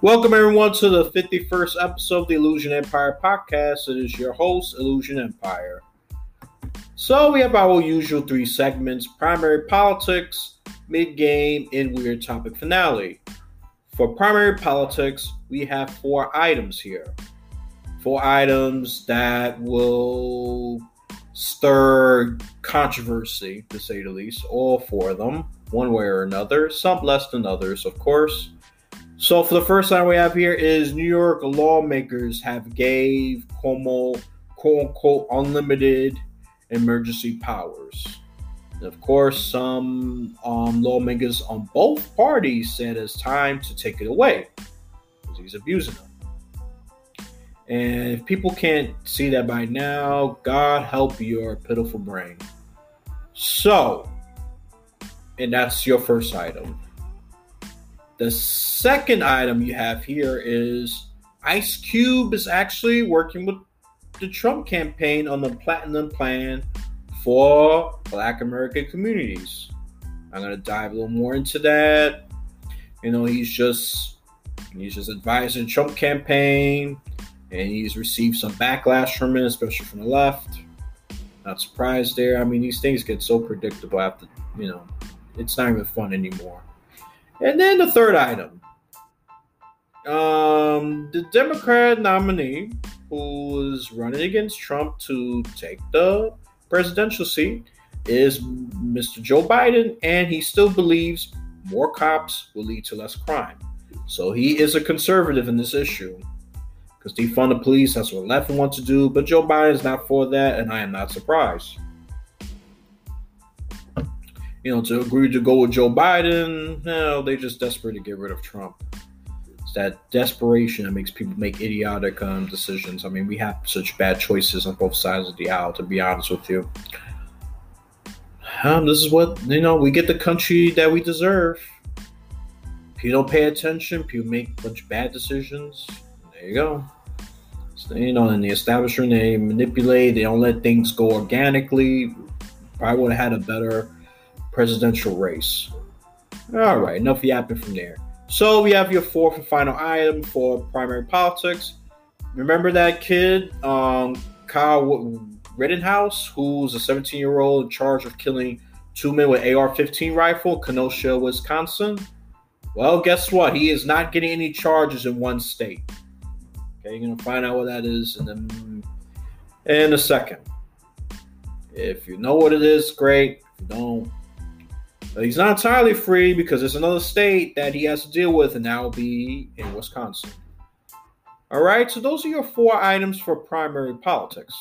Welcome everyone to the 51st episode of the Illusion Empire podcast. It is your host, Illusion Empire. So we have our usual three segments: primary politics, mid-game, and weird topic finale. For primary politics, we have four items here. Four items that will stir controversy, to say the least. All four of them, one way or another. Some less than others, of course. So for the first time we have here is New York lawmakers have gave Cuomo quote unquote unlimited emergency powers. Of course, some um, lawmakers on both parties said it's time to take it away because he's abusing them. And if people can't see that by now, God help your pitiful brain. So, and that's your first item. The second item you have here is Ice Cube is actually working with the Trump campaign on the Platinum Plan for Black American communities. I'm gonna dive a little more into that. You know, he's just he's just advising Trump campaign, and he's received some backlash from it, especially from the left. Not surprised there. I mean, these things get so predictable after you know, it's not even fun anymore. And then the third item. Um, the Democrat nominee who is running against Trump to take the presidential seat is Mr. Joe Biden, and he still believes more cops will lead to less crime. So he is a conservative in this issue. Because defund the police, that's what left wants to do, but Joe Biden is not for that, and I am not surprised you know, to agree to go with Joe Biden. No, they just desperate to get rid of Trump. It's that desperation that makes people make idiotic um, decisions. I mean, we have such bad choices on both sides of the aisle, to be honest with you. Um, this is what, you know, we get the country that we deserve. People don't pay attention, people make a bunch of bad decisions. There you go. So, you know, in the establishment, they manipulate, they don't let things go organically. Probably would have had a better presidential race. All right, enough yapping from there. So we have your fourth and final item for primary politics. Remember that kid, um, Kyle Rittenhouse, who's a 17 year old in charge of killing two men with AR 15 rifle, Kenosha, Wisconsin? Well, guess what? He is not getting any charges in one state. Okay, you're gonna find out what that is in, the, in a second. If you know what it is, great. If you don't, he's not entirely free because there's another state that he has to deal with, and that will be in Wisconsin. All right, so those are your four items for primary politics.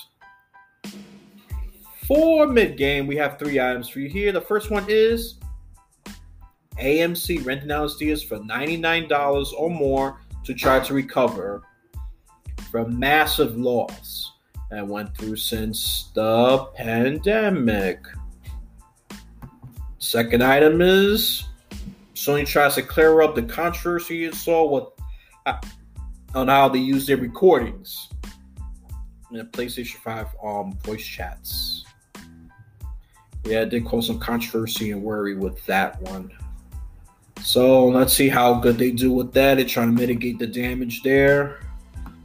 For mid game, we have three items for you here. The first one is AMC renting out theaters for $99 or more to try to recover from massive loss that went through since the pandemic. Second item is Sony tries to clear up the controversy it saw with, uh, on how they use their recordings in the PlayStation 5 um, voice chats. Yeah, it did cause some controversy and worry with that one. So let's see how good they do with that. They're trying to mitigate the damage there.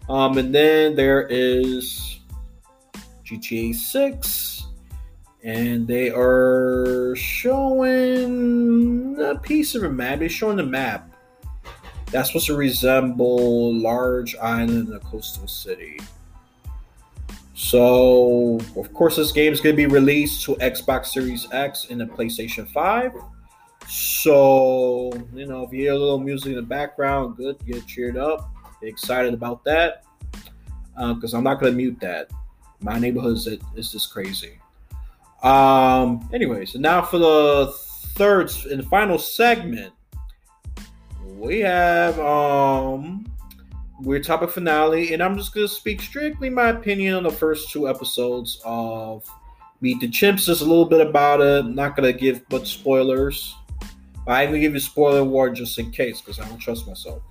Um, and then there is GTA 6 and they are showing a piece of a map. They're showing the map that's supposed to resemble large island in a coastal city. So, of course, this game is going to be released to Xbox Series X and the PlayStation 5. So, you know, if you hear a little music in the background, good, get cheered up, get excited about that. Because uh, I'm not going to mute that. My neighborhood is, is just crazy. Um, anyways, now for the third and final segment, we have um weird topic finale, and I'm just gonna speak strictly my opinion on the first two episodes of Meet the Chimps. Just a little bit about it. I'm not gonna give much spoilers. I'm gonna give you spoiler warning just in case because I don't trust myself.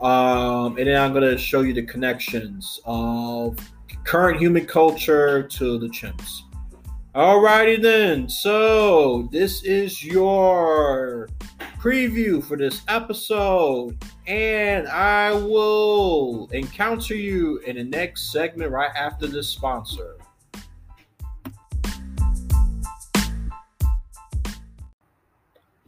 Um, and then I'm gonna show you the connections of current human culture to the chimps. Alrighty then. So this is your preview for this episode, and I will encounter you in the next segment right after this sponsor.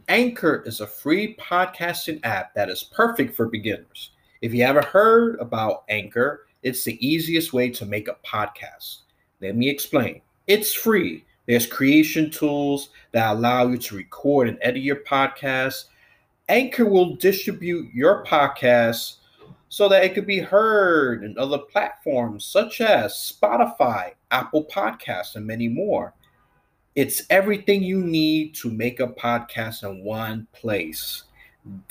Anchor is a free podcasting app that is perfect for beginners. If you haven't heard about Anchor, it's the easiest way to make a podcast. Let me explain. It's free. There's creation tools that allow you to record and edit your podcast. Anchor will distribute your podcast so that it could be heard in other platforms such as Spotify, Apple Podcasts, and many more. It's everything you need to make a podcast in one place.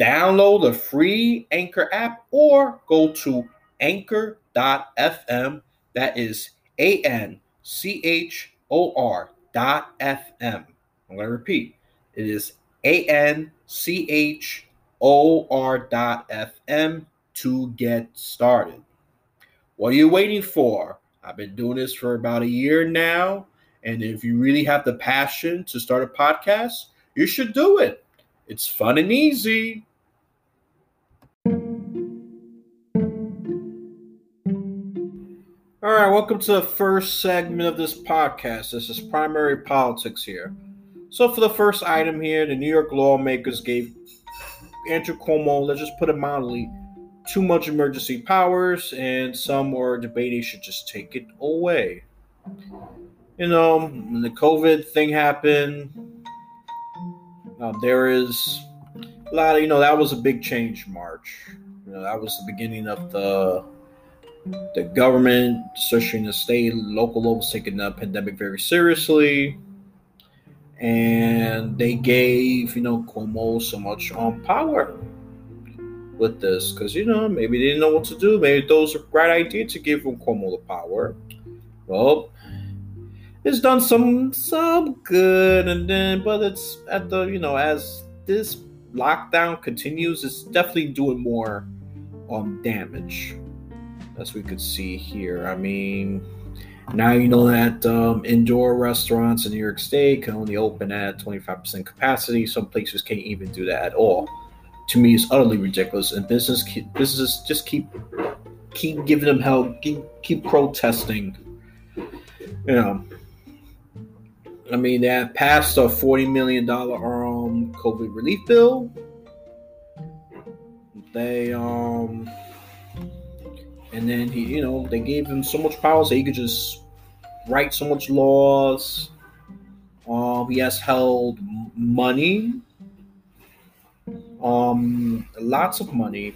Download the free Anchor app or go to anchor.fm. That is A N C H O R dot FM. I'm going to repeat. It is A N C H O R dot FM to get started. What are you waiting for? I've been doing this for about a year now. And if you really have the passion to start a podcast, you should do it. It's fun and easy. Right, welcome to the first segment of this podcast. This is primary politics here. So, for the first item here, the New York lawmakers gave Andrew Cuomo, let's just put it mildly, too much emergency powers, and some were debating should just take it away. You know, when the COVID thing happened, uh, there is a lot of, you know, that was a big change March. You know, that was the beginning of the the government, especially in the state, local levels, taking the pandemic very seriously. And they gave, you know, Cuomo so much um, power with this because, you know, maybe they didn't know what to do. Maybe those was a great idea to give him Cuomo the power. Well, it's done some some good and then but it's at the you know as this lockdown continues it's definitely doing more um damage as we could see here. I mean, now you know that um, indoor restaurants in New York State can only open at 25% capacity. Some places can't even do that at all. To me, it's utterly ridiculous, and business keep, businesses just keep keep giving them hell, keep, keep protesting. You know, I mean, they passed a forty million dollar um COVID relief bill. They um and then he, you know, they gave him so much power so he could just write so much laws. Um, he has held money, um, lots of money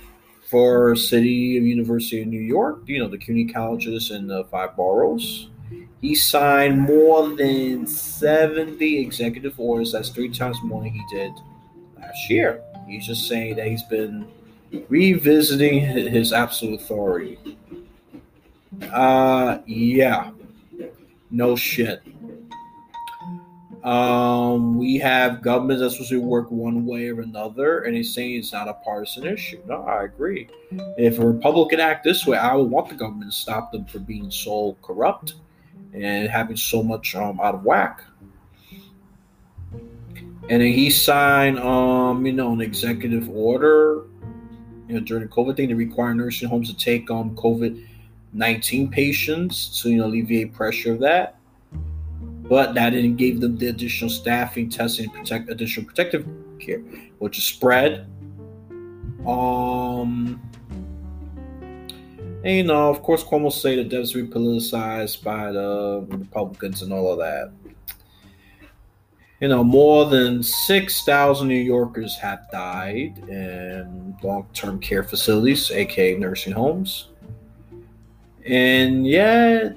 for City of University of New York. You know, the CUNY colleges and the five boroughs. He signed more than 70 executive orders. That's three times more than he did last year. He's just saying that he's been revisiting his absolute authority. Uh, yeah, no shit. Um, we have governments that's supposed to work one way or another, and he's saying it's not a partisan issue. No, I agree. If a Republican act this way, I would want the government to stop them from being so corrupt and having so much um, out of whack. And then he signed, um, you know, an executive order you know, during the COVID thing to require nursing homes to take um COVID nineteen patients to you know alleviate pressure of that. But that didn't give them the additional staffing, testing, protect additional protective care, which is spread. Um, and you know, of course, Cuomo say the deaths be politicized by the Republicans and all of that you know, more than 6,000 New Yorkers have died in long term care facilities, aka nursing homes. And yet,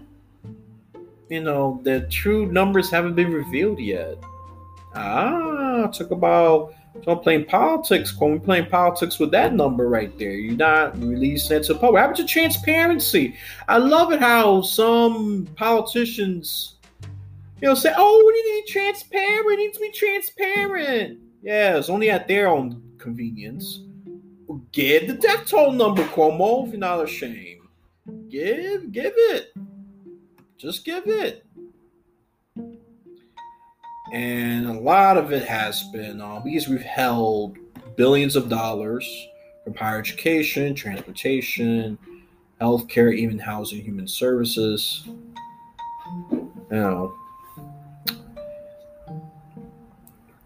you know, the true numbers haven't been revealed yet. Ah, talk about talk playing politics. When we playing politics with that number right there, you're not releasing it to the public. How about your transparency? I love it how some politicians you know, say, "Oh, we need to be transparent. We need to be transparent." Yeah, it's only at their own convenience. Give the death toll number, Cuomo, if you're not ashamed. Give, give it. Just give it. and a lot of it has been uh, because we've held billions of dollars from higher education, transportation, healthcare, even housing, human services. You know,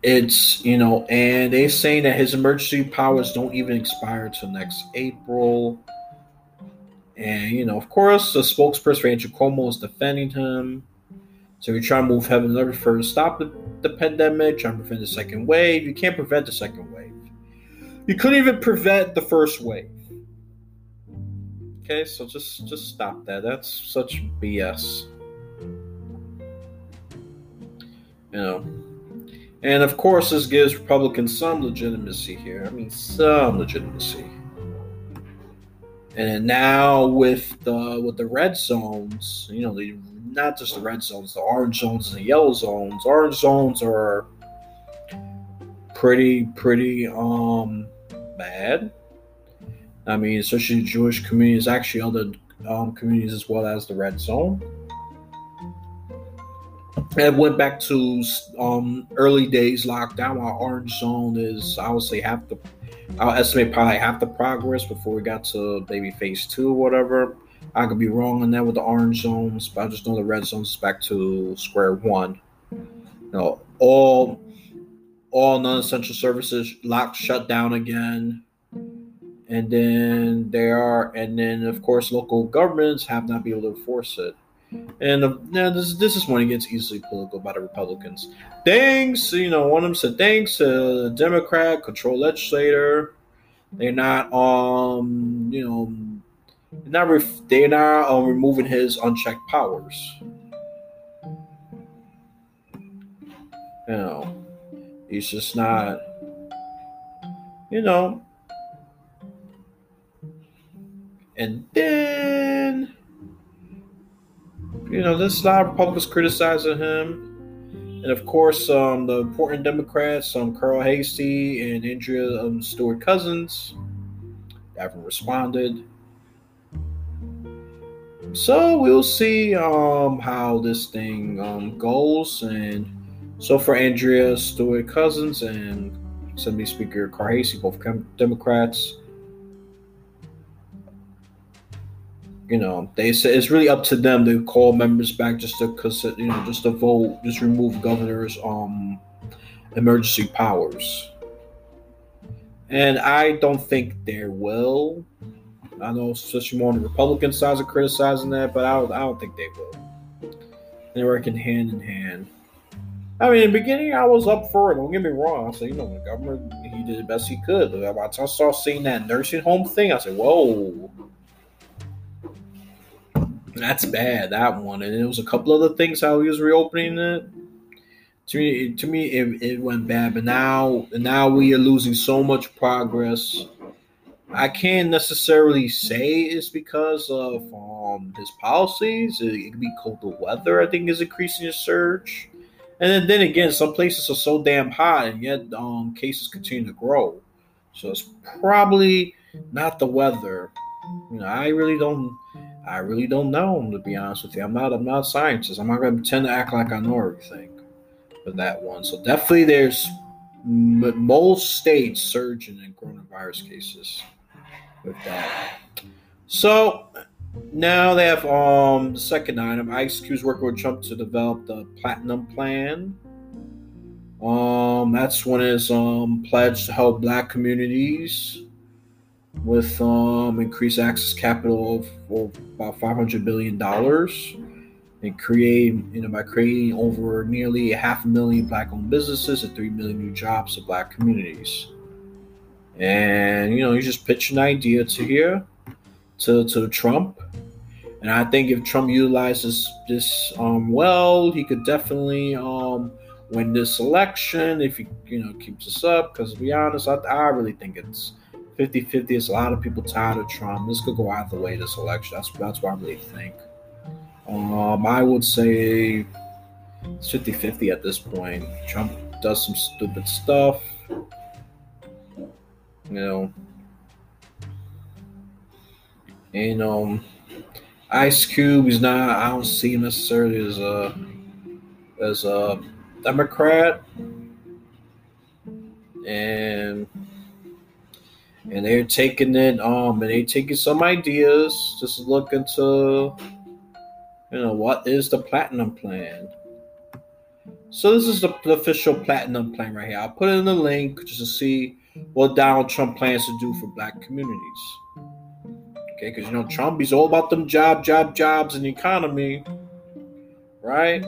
it's you know, and they're saying that his emergency powers don't even expire till next April. And you know, of course, the spokesperson for Andrew Cuomo is defending him. So we try to move heaven and earth to stop the, the pandemic, try to prevent the second wave. You can't prevent the second wave. You couldn't even prevent the first wave. Okay, so just just stop that. That's such BS. You know. And of course this gives Republicans some legitimacy here. I mean some legitimacy. And now with the with the red zones, you know, the not just the red zones, the orange zones and the yellow zones. Orange zones are pretty pretty um bad. I mean, especially the Jewish communities, actually other um, communities as well as the red zone. And went back to um, early days lockdown. Our orange zone is, I would say, half the, I'll estimate probably half the progress before we got to maybe phase two or whatever. I could be wrong on that with the orange zones, but I just know the red zones is back to square one. You know, all all non-essential services locked, shut down again, and then there are, and then of course local governments have not been able to enforce it. And uh, yeah, this this is when it gets easily political by the Republicans. Thanks, you know, one of them said thanks to the Democrat control legislator. They're not um, you know, not ref- they're not um, removing his unchecked powers. You know, he's just not. You know. And then, you know, there's a lot of Republicans criticizing him. And of course, um, the important Democrats, um, Carl Heastie and Andrea um, Stewart Cousins, haven't responded. So we'll see um, how this thing um, goes. And so for Andrea Stewart Cousins and Assembly Speaker Carl Heastie, both Democrats, you know, they say it's really up to them to call members back just to, cause you know, just to vote, just remove governor's um emergency powers. And I don't think they will. I know, especially more on the Republican side are criticizing that, but I don't, I don't think they will. They're working hand in hand. I mean, in the beginning, I was up for it. Don't get me wrong. I said, you know, the government, he did the best he could. But I saw seeing that nursing home thing, I said, whoa. That's bad, that one. And it was a couple other things how he was reopening it. To me, to me, it, it went bad. But now, now we are losing so much progress I can't necessarily say it's because of um, his policies. It, it could be colder weather. I think is increasing the surge. And then, then again, some places are so damn hot, and yet um, cases continue to grow. So it's probably not the weather. You know, I really don't. I really don't know. To be honest with you, I'm not. I'm not a scientist. I'm not going to pretend to act like I know everything for that one. So definitely, there's most states surging in coronavirus cases with that. So now they have um the second item. Ice Cube's working with Trump to develop the platinum plan. Um, that's one is um pledged to help black communities with um increased access capital of, about five hundred billion dollars. And create you know by creating over nearly a half a million black owned businesses and three million new jobs to black communities. And you know you just pitch an idea to here to to Trump, and I think if Trump utilizes this um, well, he could definitely um, win this election if he you know keeps this up. Because to be honest, I, I really think it's 50-50. There's a lot of people tired of Trump. This could go either way this election. That's that's what I really think. Um, I would say it's 50-50 at this point. Trump does some stupid stuff you know. And um, Ice Cube is not. I don't see him necessarily as a as a Democrat, and and they're taking it um and they're taking some ideas just look into you know what is the platinum plan. So this is the, the official platinum plan right here. I'll put it in the link just to see what donald trump plans to do for black communities. Okay because you know trump he's all about them job job jobs and the economy right?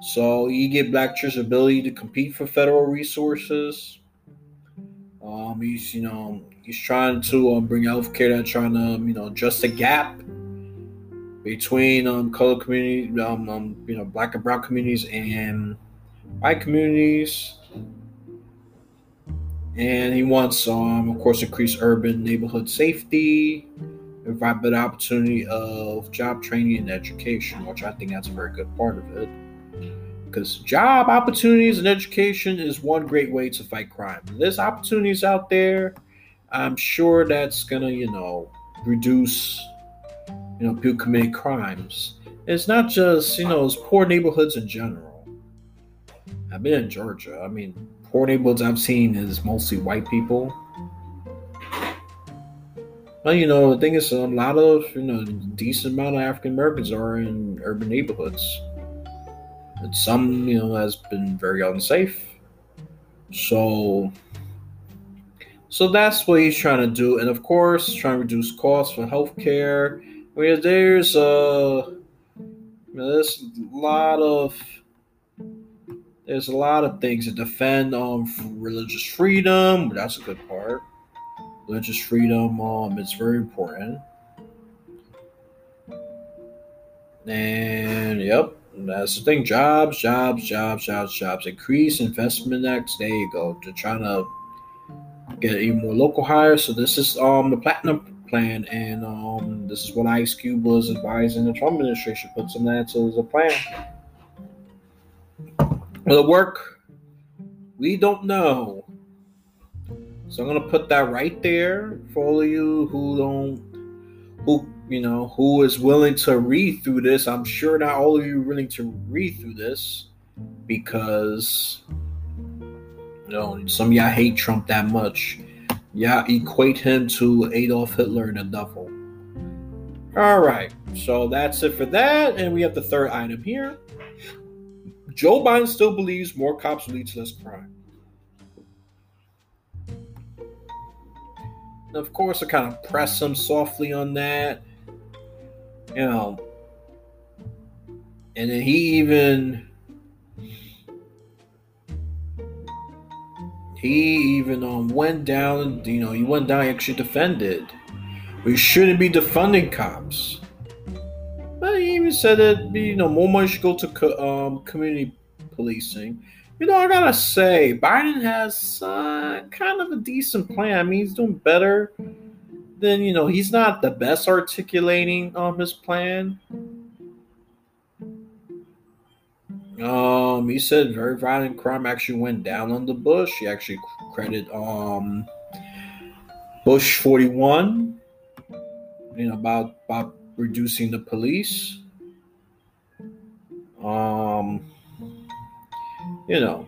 So you get black church ability to compete for federal resources um, he's you know he's trying to um, bring healthcare that trying to um, you know adjust the gap between um color community um, um you know black and brown communities and white communities. And he wants um of course increase urban neighborhood safety provide better opportunity of job training and education which i think that's a very good part of it because job opportunities and education is one great way to fight crime. There's opportunities out there. I'm sure that's gonna, you know, reduce, you know, people committing crimes. It's not just, you know, it's poor neighborhoods in general. I've been in Georgia. I mean, poor neighborhoods I've seen is mostly white people. Well, you know, the thing is, a lot of, you know, decent amount of African Americans are in urban neighborhoods and some you know has been very unsafe. So so that's what he's trying to do. And of course trying to reduce costs for healthcare. Where there's a there's a lot of there's a lot of things to defend um religious freedom. That's a good part. Religious freedom um it's very important. And yep that's the thing. Jobs, jobs, jobs, jobs, jobs. Increase investment acts. There you go. They're trying to get even more local hires. So this is um the platinum plan, and um this is what Ice Cube was advising the Trump administration. Put some that as a plan. Will it work? We don't know. So I'm gonna put that right there for all of you who don't who you know, who is willing to read through this. I'm sure not all of you are willing to read through this because, you know, some of y'all hate Trump that much. Y'all equate him to Adolf Hitler and the devil. All right, so that's it for that. And we have the third item here. Joe Biden still believes more cops lead to less crime. Of course, I kind of press him softly on that you know, and then he even he even um went down. You know, he went down. He actually defended. We shouldn't be defunding cops. But he even said that you know more money should go to co- um, community policing. You know, I gotta say, Biden has uh, kind of a decent plan. I mean, he's doing better then you know he's not the best articulating um his plan. Um, he said very violent crime actually went down under Bush. He actually credited um Bush forty one, you know about about reducing the police. Um, you know,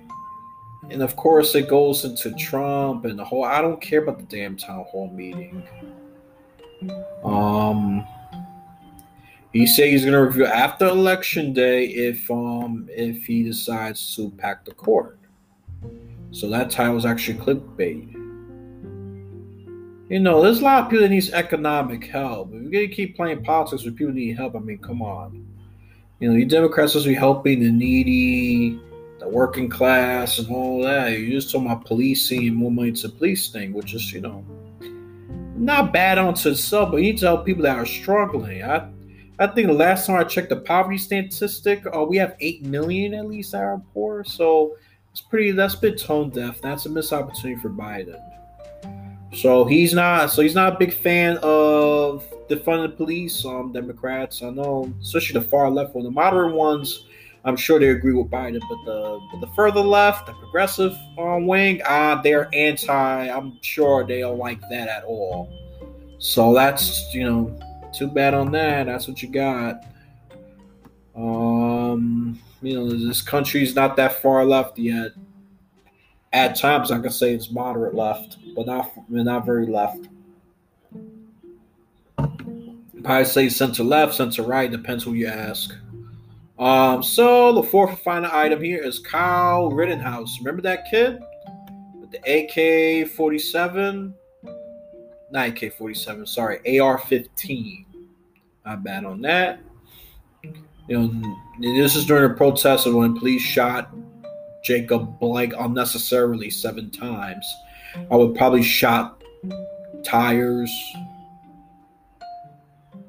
and of course it goes into Trump and the whole. I don't care about the damn town hall meeting. Um, he said he's going to review after election day if um if he decides to pack the court. So that title was actually clickbait. You know, there's a lot of people that needs economic help. If we're gonna keep playing politics where people need help, I mean, come on. You know, you Democrats supposed to be helping the needy, the working class, and all that. You're just talking about policing and more money to police thing, which is, you know, not bad onto itself, but you tell people that are struggling. I I think the last time I checked the poverty statistic, uh, we have eight million at least that are poor. So it's pretty that's a bit tone deaf. That's a missed opportunity for Biden. So he's not so he's not a big fan of defunding the police, um Democrats. I know, especially the far left one. The moderate ones I'm sure they agree with Biden, but the but the further left, the progressive um, wing, uh, they're anti. I'm sure they don't like that at all. So that's you know, too bad on that. That's what you got. Um, You know, this country's not that far left yet. At times, I can say it's moderate left, but not not very left. Probably say center left, center right, depends who you ask. Um, so the fourth and final item here is Kyle Rittenhouse. Remember that kid with the AK 47? Not AK 47, sorry, AR 15. Not bad on that. You know, this is during a protest when police shot Jacob Blake unnecessarily seven times. I would probably shot tires,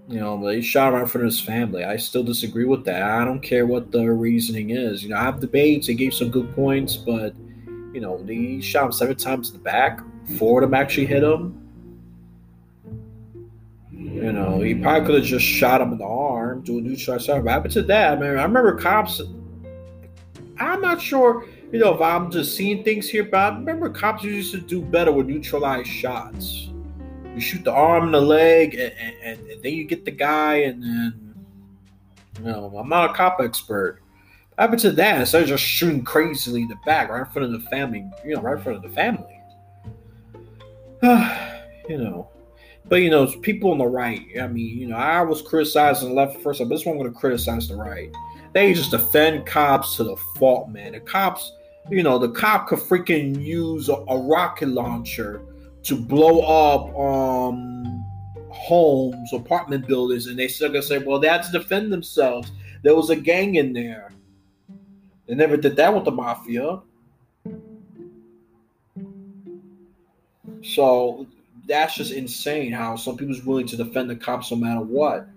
you know, he shot right in front of his family. I still disagree with that. I don't care what the reasoning is. You know, I have debates. He gave some good points, but you know, he shot him seven times in the back. Four of them actually hit him. You know, he probably could have just shot him in the arm, do a neutralized shot. What happened to that? I mean, I remember cops. I'm not sure, you know, if I'm just seeing things here, but I remember cops used to do better with neutralized shots you shoot the arm and the leg, and, and, and, then you get the guy, and then you know, I'm not a cop expert. What happened to that? Instead of just shooting crazily in the back, right in front of the family, you know, right in front of the family. you know. But you know, people on the right. I mean, you know, I was criticizing the left first, but this one I'm going to criticize the right. They just defend cops to the fault, man. The cops, you know, the cop could freaking use a, a rocket launcher to blow up um, homes, apartment buildings, and they still gonna say, "Well, they had to defend themselves. There was a gang in there." They never did that with the mafia. So that's just insane how some people's willing to defend the cops no matter what.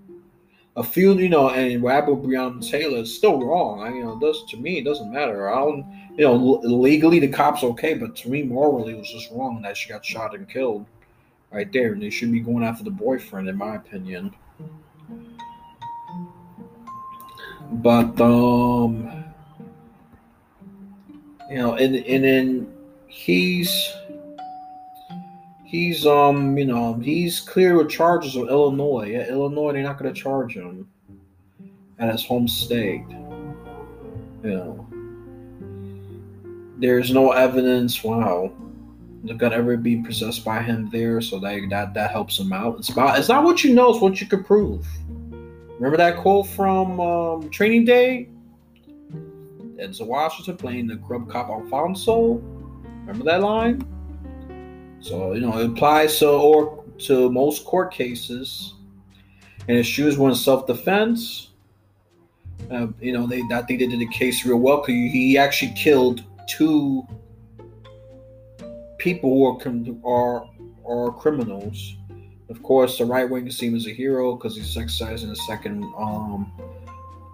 A few, you know, and Rabbi Breonna Taylor is still wrong. I, you know, does to me it doesn't matter. I don't you know, legally the cops okay, but to me morally it was just wrong that she got shot and killed right there, and they should be going after the boyfriend, in my opinion. But um, you know, and and then he's he's um, you know, he's clear with charges of Illinois. Yeah, Illinois, they're not going to charge him at his home state. You know there's no evidence. Wow, they're gonna ever be possessed by him there, so that that that helps him out. It's about it's not what you know, it's what you can prove. Remember that quote from um, Training Day? Denzel Washington playing the grub cop Alfonso. Remember that line? So you know it applies to or to most court cases. And were in self-defense. Uh, you know, they I think they did the case real well. Because he actually killed two people who are are are criminals. Of course, the right wing as a hero because he's exercising the Second um,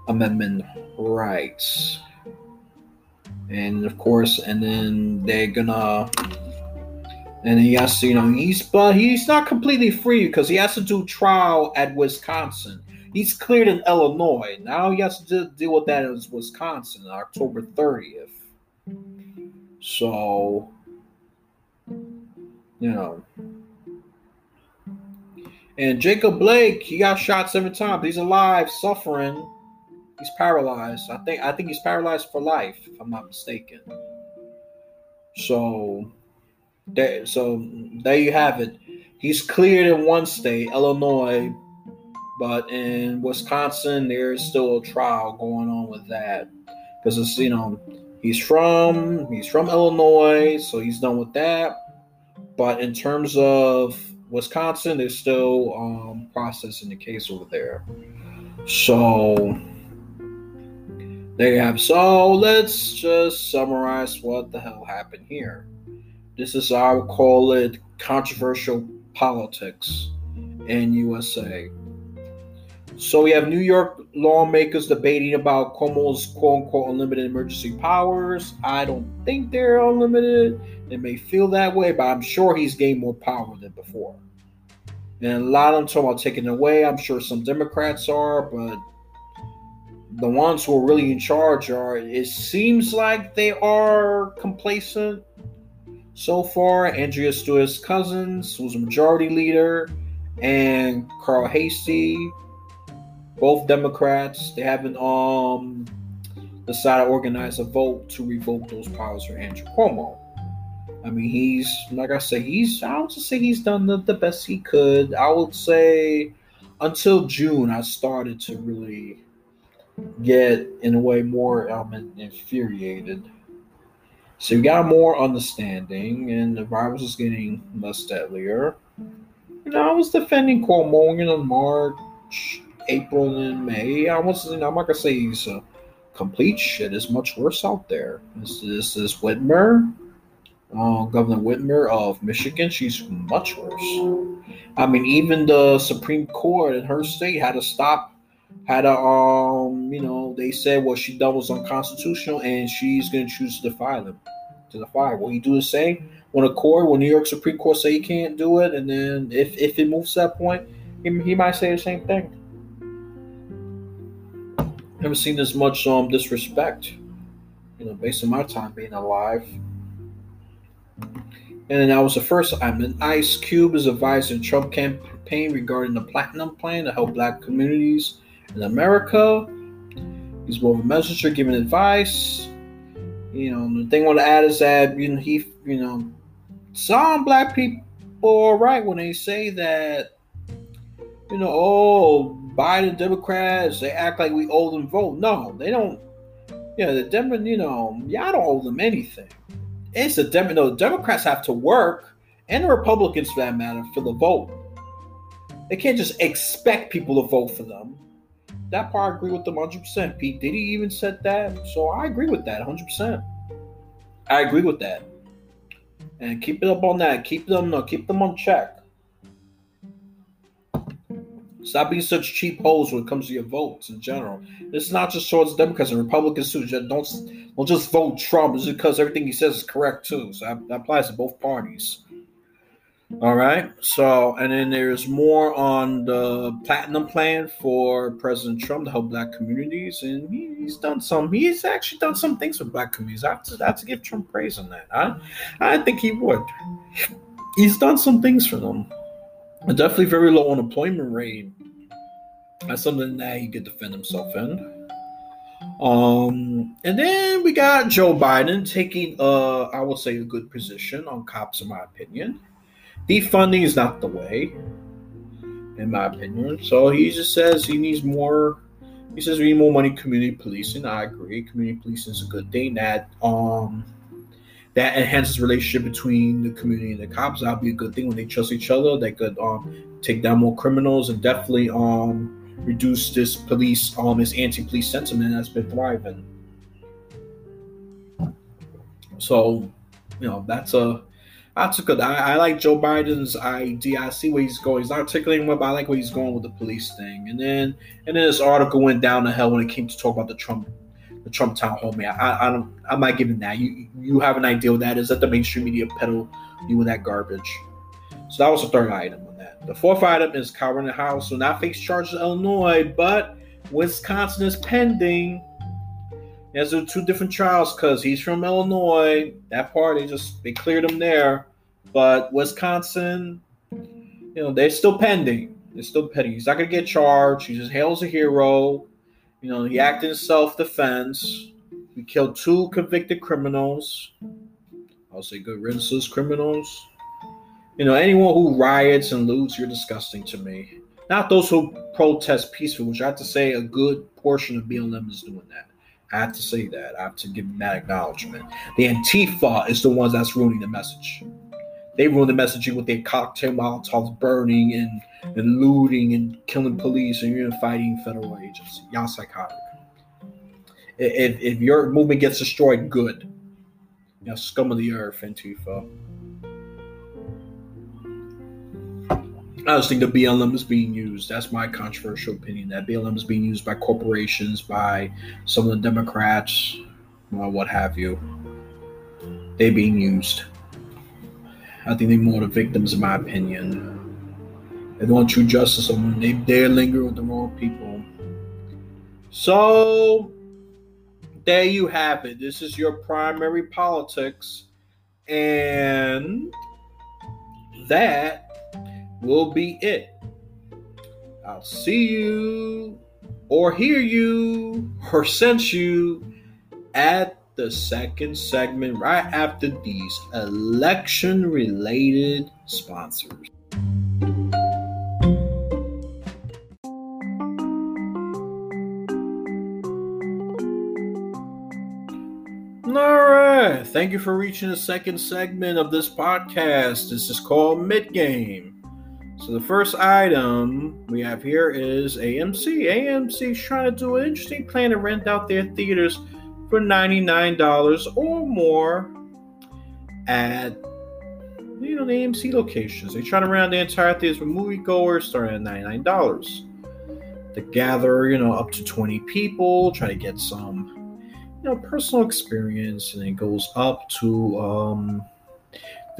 Amendment rights, and of course, and then they're gonna. And he has to, you know, he's but he's not completely free because he has to do trial at Wisconsin. He's cleared in Illinois. Now he has to deal with that in Wisconsin, on October 30th. So, you know. And Jacob Blake, he got shot seven times. He's alive, suffering. He's paralyzed. I think I think he's paralyzed for life, if I'm not mistaken. So there so there you have it. He's cleared in one state, Illinois, but in Wisconsin, there's still a trial going on with that. Because it's you know He's from he's from Illinois, so he's done with that. But in terms of Wisconsin, they're still um, processing the case over there. So there you have. So let's just summarize what the hell happened here. This is I would call it controversial politics in USA. So we have New York lawmakers debating about Cuomo's quote unquote unlimited emergency powers. I don't think they're unlimited. They may feel that way, but I'm sure he's gained more power than before. And a lot of them talk about taking away. I'm sure some Democrats are, but the ones who are really in charge are, it seems like they are complacent so far. Andrea Stewart's cousins, who's a majority leader, and Carl Heastie both Democrats. They haven't um decided to organize a vote to revoke those powers for Andrew Cuomo. I mean, he's like I said, he's I would just say he's done the, the best he could. I would say until June, I started to really get in a way more um, infuriated. So you got more understanding, and the virus is getting less deadlier. You know, I was defending Cuomo in March, April, and May. I was, you know, I'm not gonna say he's a complete shit. Is much worse out there. This, this is Whitmer uh, Governor Whitmer of Michigan, she's much worse. I mean, even the Supreme Court in her state had to stop, had a, um, you know, they said what she done was unconstitutional, and she's to choose to defy them, to defy. Will he do the same when a court, when New York Supreme Court say he can't do it, and then if if it moves to that point, he, he might say the same thing. Never seen this much um disrespect, you know, based on my time being alive. And that was the first time. Ice Cube is advising Trump campaign regarding the Platinum Plan to help Black communities in America. He's of a messenger giving advice. You know, the thing I want to add is that you know he, you know, some Black people are right when they say that, you know, oh, Biden Democrats they act like we owe them vote. No, they don't. You know, the Democrats, you know, y'all don't owe them anything it's a Dem- no, the Democrats have to work, and the Republicans for that matter, for the vote. They can't just expect people to vote for them. That part I agree with them 100%. P. Diddy even said that, so I agree with that 100%. I agree with that. And keep it up on that. Keep them, no, keep them on check. Stop being such cheap holes when it comes to your votes in general. Is not just towards Democrats and Republicans too. Don't don't just vote Trump just because everything he says is correct too. So that, that applies to both parties. All right. So and then there's more on the platinum plan for President Trump to help Black communities, and he, he's done some. He's actually done some things with Black communities. I have to, I have to give Trump praise on that. I I think he would. He's done some things for them definitely very low unemployment rate. That's something that he could defend himself in. Um, and then we got Joe Biden taking, uh, I will say, a good position on cops, in my opinion. Defunding is not the way, in my opinion. So he just says he needs more. He says we need more money community policing. I agree. Community policing is a good thing. That um that enhances relationship between the community and the cops. That'll be a good thing when they trust each other. They could um, take down more criminals and definitely um, reduce this police um this anti-police sentiment that's been thriving. So, you know, that's a that's a good. I, I like Joe Biden's idea. I see where he's going. He's not articulating well, but I like where he's going with the police thing. And then and then this article went down the hell when it came to talk about the Trump the Trump town hall man. I, I don't. I'm not giving that. You you have an idea what that is. That the mainstream media peddle you with that garbage. So that was the third item. The fourth item is Kyle Rittenhouse will not face charges in Illinois, but Wisconsin is pending. There's two different trials because he's from Illinois. That part they just they cleared him there, but Wisconsin, you know, they're still pending. They're still pending. He's not gonna get charged. He just hails a hero. You know, he acted in self defense. He killed two convicted criminals. I'll say good riddance to criminals. You know, anyone who riots and loots, you're disgusting to me. Not those who protest peacefully, which I have to say a good portion of BLM is doing that. I have to say that. I have to give them that acknowledgement. The Antifa is the ones that's ruining the message. They ruin the messaging with their cocktail molotovs burning and and looting and killing police and you're fighting federal agents. Y'all psychotic. If, if your movement gets destroyed, good. You know, scum of the earth, Antifa. I just think the BLM is being used. That's my controversial opinion. That BLM is being used by corporations, by some of the Democrats, well, what have you. They're being used. I think they're more the victims, in my opinion. They want true justice them. They dare linger with the wrong people. So there you have it. This is your primary politics. And that will be it. I'll see you or hear you or sense you at the second segment right after these election related sponsors. All right. Thank you for reaching the second segment of this podcast. This is called Mid Game. So, the first item we have here is AMC. AMC is trying to do an interesting plan to rent out their theaters for $99 or more at you know the AMC locations. They're trying to rent the entire theaters for moviegoers starting at $99. To gather, you know, up to 20 people, try to get some you know personal experience and it goes up to um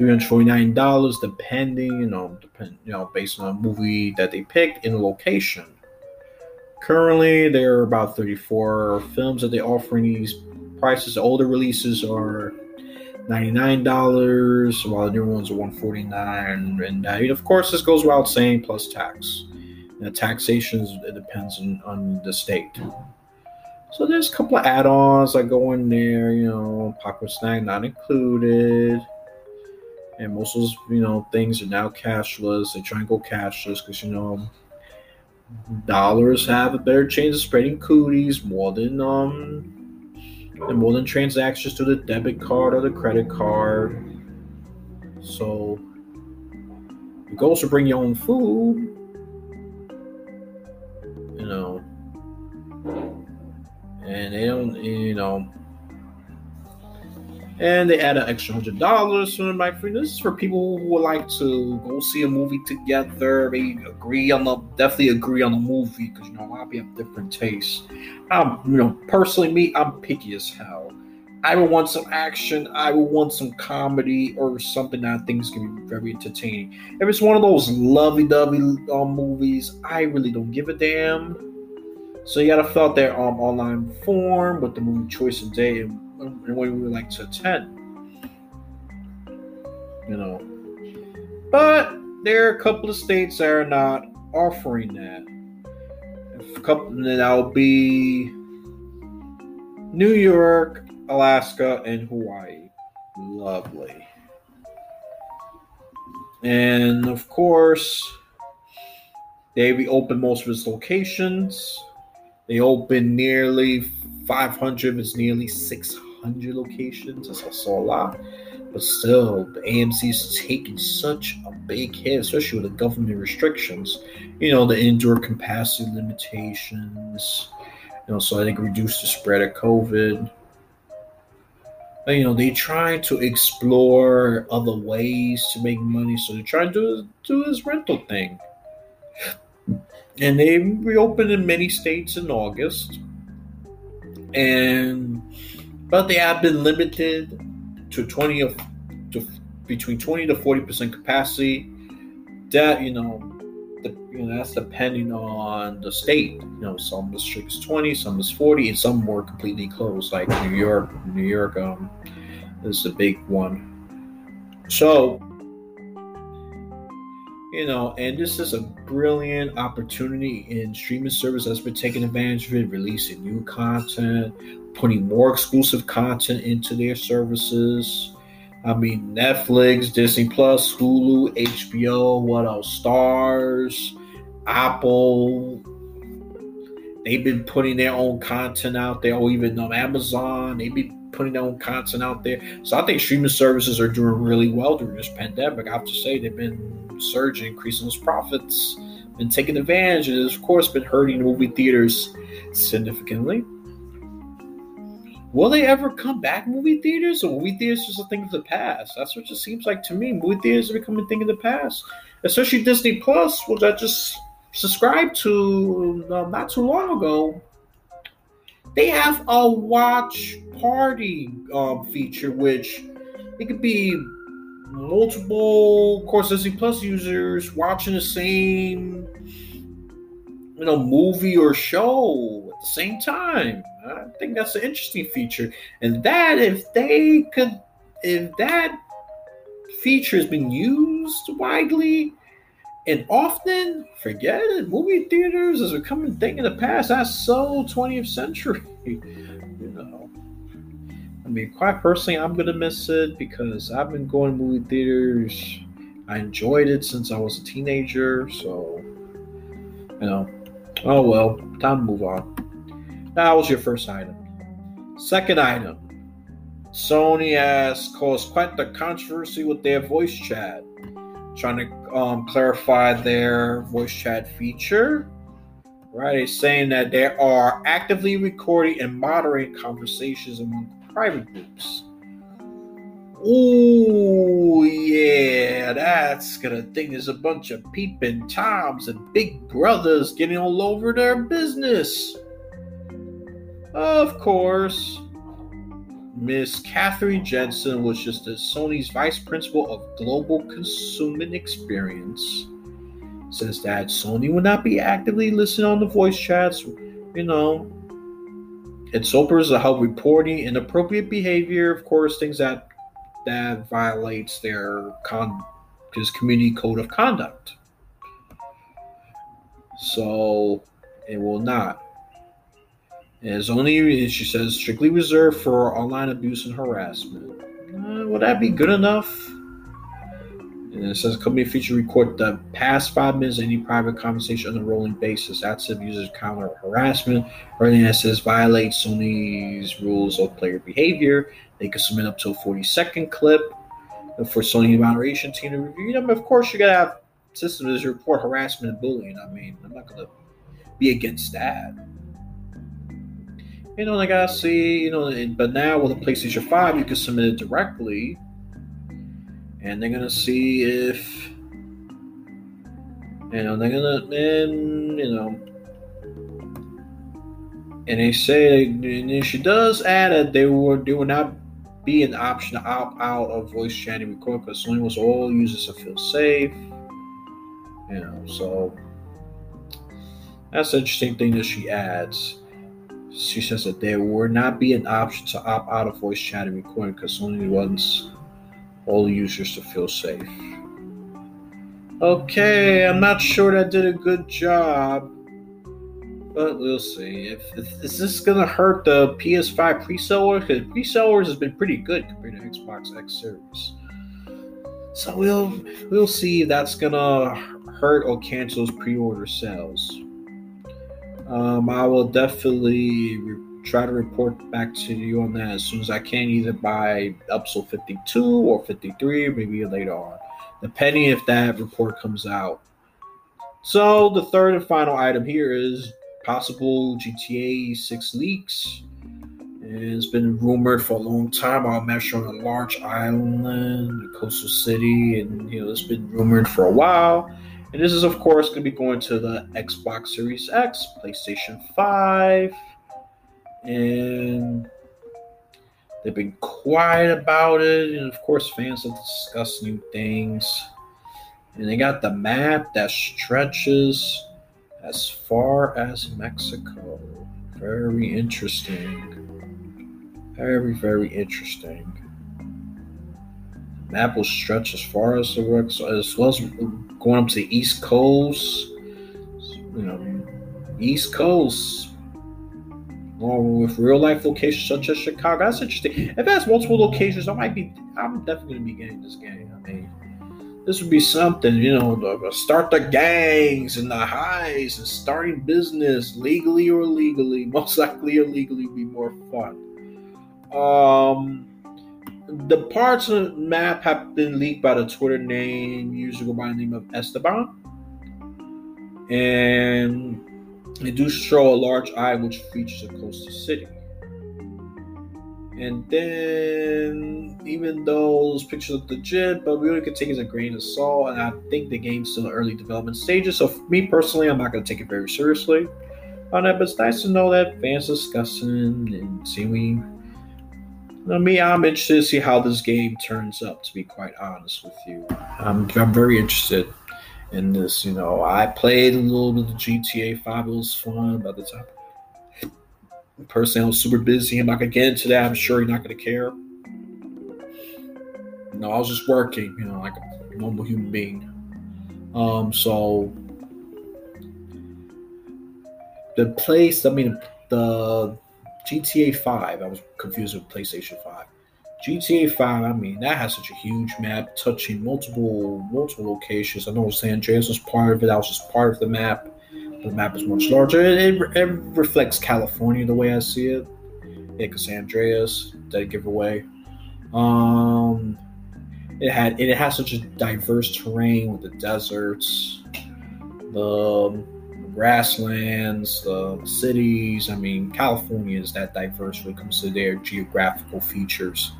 $349 depending you know depend you know based on the movie that they picked in location currently there are about 34 films that they're offering these prices older releases are $99 while the new ones are $149. and of course this goes without saying plus tax the taxation it depends on, on the state so there's a couple of add-ons that go in there, you know, popcorn snack not included. And most of those, you know, things are now cashless. They try and go cashless because you know dollars have a better chance of spreading cooties more than um and more than transactions to the debit card or the credit card. So goal is to bring your own food. You know, and they don't, you know, and they add an extra hundred dollars the mic free. This is for people who would like to go see a movie together. They agree on the definitely agree on the movie because you know a lot of people have different tastes. I'm, you know, personally me, I'm picky as hell. I would want some action. I would want some comedy or something that I think is gonna be very entertaining. If it's one of those lovey-dovey um, movies, I really don't give a damn. So you gotta fill out their um, online form with the movie choice and and, and when we would like to attend. You know. But there are a couple of states that are not offering that. A couple that'll be New York, Alaska, and Hawaii. Lovely. And of course, they reopened most of its locations. They open nearly 500, it's nearly 600 locations. That's saw a lot. But still, the AMC is taking such a big hit, especially with the government restrictions. You know, the indoor capacity limitations, you know, so I think reduce the spread of COVID. But, you know, they try to explore other ways to make money, so they try to do, do this rental thing and they reopened in many states in August. And but they have been limited to 20 of to between 20 to 40 percent capacity. That you know, the, you know that's depending on the state. You know, some districts 20, some is 40, and some were completely closed, like New York. New York um, is a big one. So you know, and this is a brilliant opportunity in streaming service that's been taking advantage of it, releasing new content, putting more exclusive content into their services. I mean, Netflix, Disney Plus, Hulu, HBO, what else? Starz, Apple. They've been putting their own content out there, or even on Amazon. They've been putting their own content out there. So I think streaming services are doing really well during this pandemic. I have to say, they've been surging, increasing those profits, been taking advantage, and of course been hurting movie theaters significantly. Will they ever come back, movie theaters, or movie theaters is a thing of the past? That's what it seems like to me. Movie theaters are becoming a thing of the past, especially Disney Plus, which I just subscribed to uh, not too long ago. They have a watch party um, feature, which it could be multiple of Course Disney Plus users watching the same you know movie or show at the same time. I think that's an interesting feature. And that if they could if that feature has been used widely and often, forget it. Movie theaters is a a thing in the past. That's so 20th century. you know. I mean, quite personally, I'm gonna miss it because I've been going to movie theaters. I enjoyed it since I was a teenager, so you know. Oh well, time to move on. That was your first item. Second item. Sony has caused quite the controversy with their voice chat, trying to um, clarify their voice chat feature. Right, it's saying that they are actively recording and moderating conversations among private groups. Oh yeah, that's gonna think there's a bunch of peeping toms and big brothers getting all over their business. Of course, Miss Catherine Jensen was just the Sony's vice principal of global consumer experience. Says that Sony will not be actively listening on the voice chats, you know, its opers to help reporting inappropriate behavior, of course, things that that violates their con his community code of conduct. So it will not. It is only, she says, strictly reserved for online abuse and harassment. Uh, would that be good enough? And it says company feature record the past five minutes of any private conversation on a rolling basis. That's if users counter harassment or anything that says violates Sony's rules of player behavior. They can submit up to a 40 second clip for Sony moderation team to review them. Of course, you gotta have systems to report harassment and bullying. I mean, I'm not gonna be against that. You know, like I see, you know, but now with the PlayStation 5, you can submit it directly and they're gonna see if you know they're gonna and you know and they say and she does add that they would they would not be an option to opt out of voice chatting record because Sony wants all users to feel safe. You know, so that's the interesting thing that she adds. She says that there would not be an option to opt out of voice chatting recording because Sony wants all users to feel safe. Okay, I'm not sure that did a good job, but we'll see. If, if is this gonna hurt the PS5 pre-sellers? Because pre-sellers has been pretty good compared to Xbox X Series. So we'll we'll see if that's gonna hurt or cancel pre-order sales. Um, I will definitely try to report back to you on that as soon as I can, either by episode 52 or 53, maybe later on, depending if that report comes out. So, the third and final item here is possible GTA 6 leaks. It's been rumored for a long time. I'll measure on a large island, a coastal city, and you know it's been rumored for a while. And this is, of course, going to be going to the Xbox Series X, PlayStation 5, and they've been quiet about it. And of course, fans have discussed new things. And they got the map that stretches as far as Mexico. Very interesting. Very, very interesting. Map will stretch as far as the as well as going up to the East Coast. You know, East Coast with real life locations such as Chicago. That's interesting. If it has multiple locations, I might be. I'm definitely gonna be getting this game. I mean, this would be something, you know, start the gangs and the highs and starting business legally or illegally. Most likely illegally would be more fun. Um, the parts of the map have been leaked by the Twitter name user by the name of Esteban, and they do show a large eye which features a coastal city. And then, even though those pictures look legit, but we only could take it as a grain of salt, and I think the game's still in early development stages. So, for me personally, I'm not going to take it very seriously on that. But it's nice to know that fans discussing and seeing we. You know, me, I'm interested to see how this game turns up. To be quite honest with you, I'm, I'm very interested in this. You know, I played a little bit of GTA 5. It was fun by the time. Personally, I was super busy. I'm not to get into that. I'm sure you're not going to care. No, I was just working, you know, like a normal human being. Um, so the place, I mean, the GTA 5. I was confused with PlayStation 5. GTA 5, I mean, that has such a huge map touching multiple multiple locations. I know San Andreas was part of it. That was just part of the map. The map is much larger. It, it, it reflects California the way I see it. Yeah, because San Andreas, that giveaway. Um, it had it has such a diverse terrain with the deserts, the grasslands, the cities. I mean, California is that diverse when it comes to their geographical features.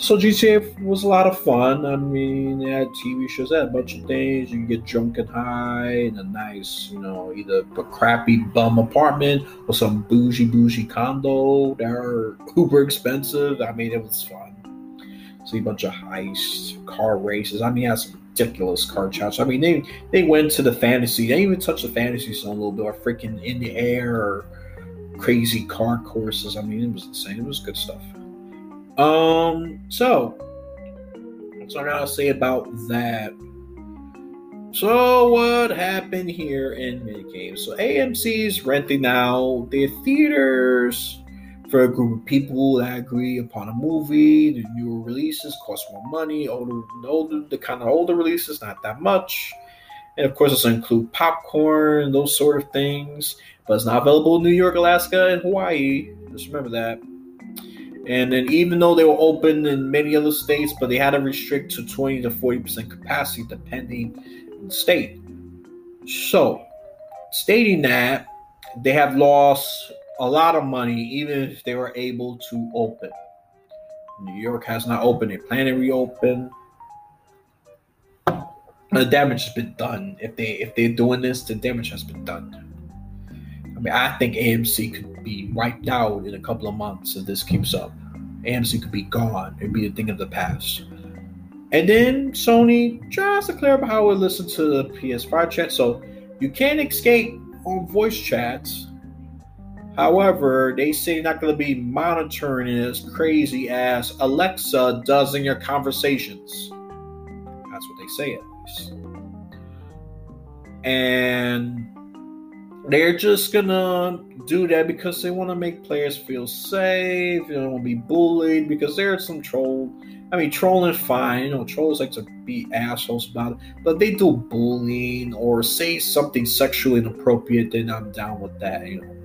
So GTA was a lot of fun. I mean, it had TV shows, had a bunch of things. You get drunk and high in a nice, you know, either a crappy bum apartment or some bougie bougie condo that are uber expensive. I mean, it was fun. See a bunch of heists, car races. I mean, had some ridiculous car chats. I mean, they they went to the fantasy. They even touched the fantasy zone a little bit, or freaking in the air, crazy car courses. I mean, it was insane. It was good stuff. Um, so that's what I gotta say about that. So what happened here in mid game? So AMC's renting out the theaters for a group of people that agree upon a movie. The newer releases cost more money. Older, older, the kind of older releases, not that much. And of course, this include popcorn, those sort of things. But it's not available in New York, Alaska, and Hawaii. Just remember that. And then even though they were open in many other states, but they had to restrict to 20 to 40% capacity depending on state. So, stating that, they have lost a lot of money even if they were able to open. New York has not opened. They plan to reopen. The damage has been done. If they if they're doing this, the damage has been done. I mean, I think AMC could be wiped out in a couple of months if this keeps up. AMC could be gone. It'd be a thing of the past. And then Sony tries to clarify how it listens to the PS5 chat. So you can't escape on voice chats. However, they say you're not going to be monitoring it as crazy as Alexa does in your conversations. That's what they say at least. And they're just gonna do that because they want to make players feel safe. They don't want to be bullied because there's some troll. I mean, trolling fine. You know, trolls like to be assholes about it, but they do bullying or say something sexually inappropriate. Then I'm down with that. You know,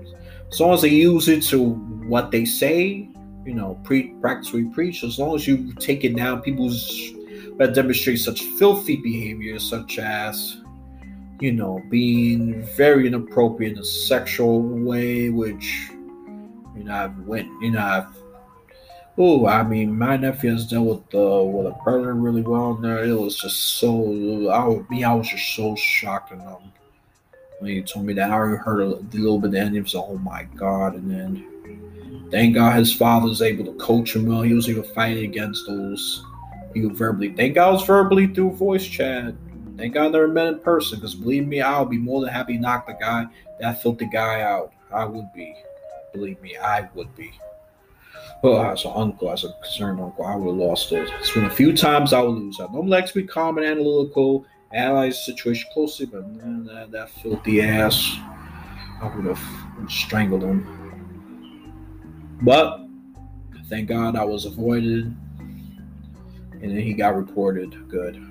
as long as they use it to what they say, you know, pre practice we preach. As long as you take it down, people's that demonstrate such filthy behavior, such as you know, being very inappropriate in a sexual way, which, you know, I've went, you know, I've, oh, I mean, my nephew has dealt with, uh, with a predator really well there. It was just so, I, would, me, I was just so shocked and um, when he told me that. I already heard a, little bit of the ending, so, oh my God, and then, thank God his father was able to coach him well. He was able to fight against those, he verbally, thank God was verbally through voice chat Thank God I never met in person, because believe me, I'll be more than happy to knock the guy, that filthy guy out. I would be. Believe me, I would be. Well, as an uncle, as a concerned uncle, I would have lost it. It's been a few times I would lose. I normally like to be calm and analytical, the situation closely, but man, that, that filthy ass, I would have strangled him. But thank God I was avoided, and then he got reported. Good.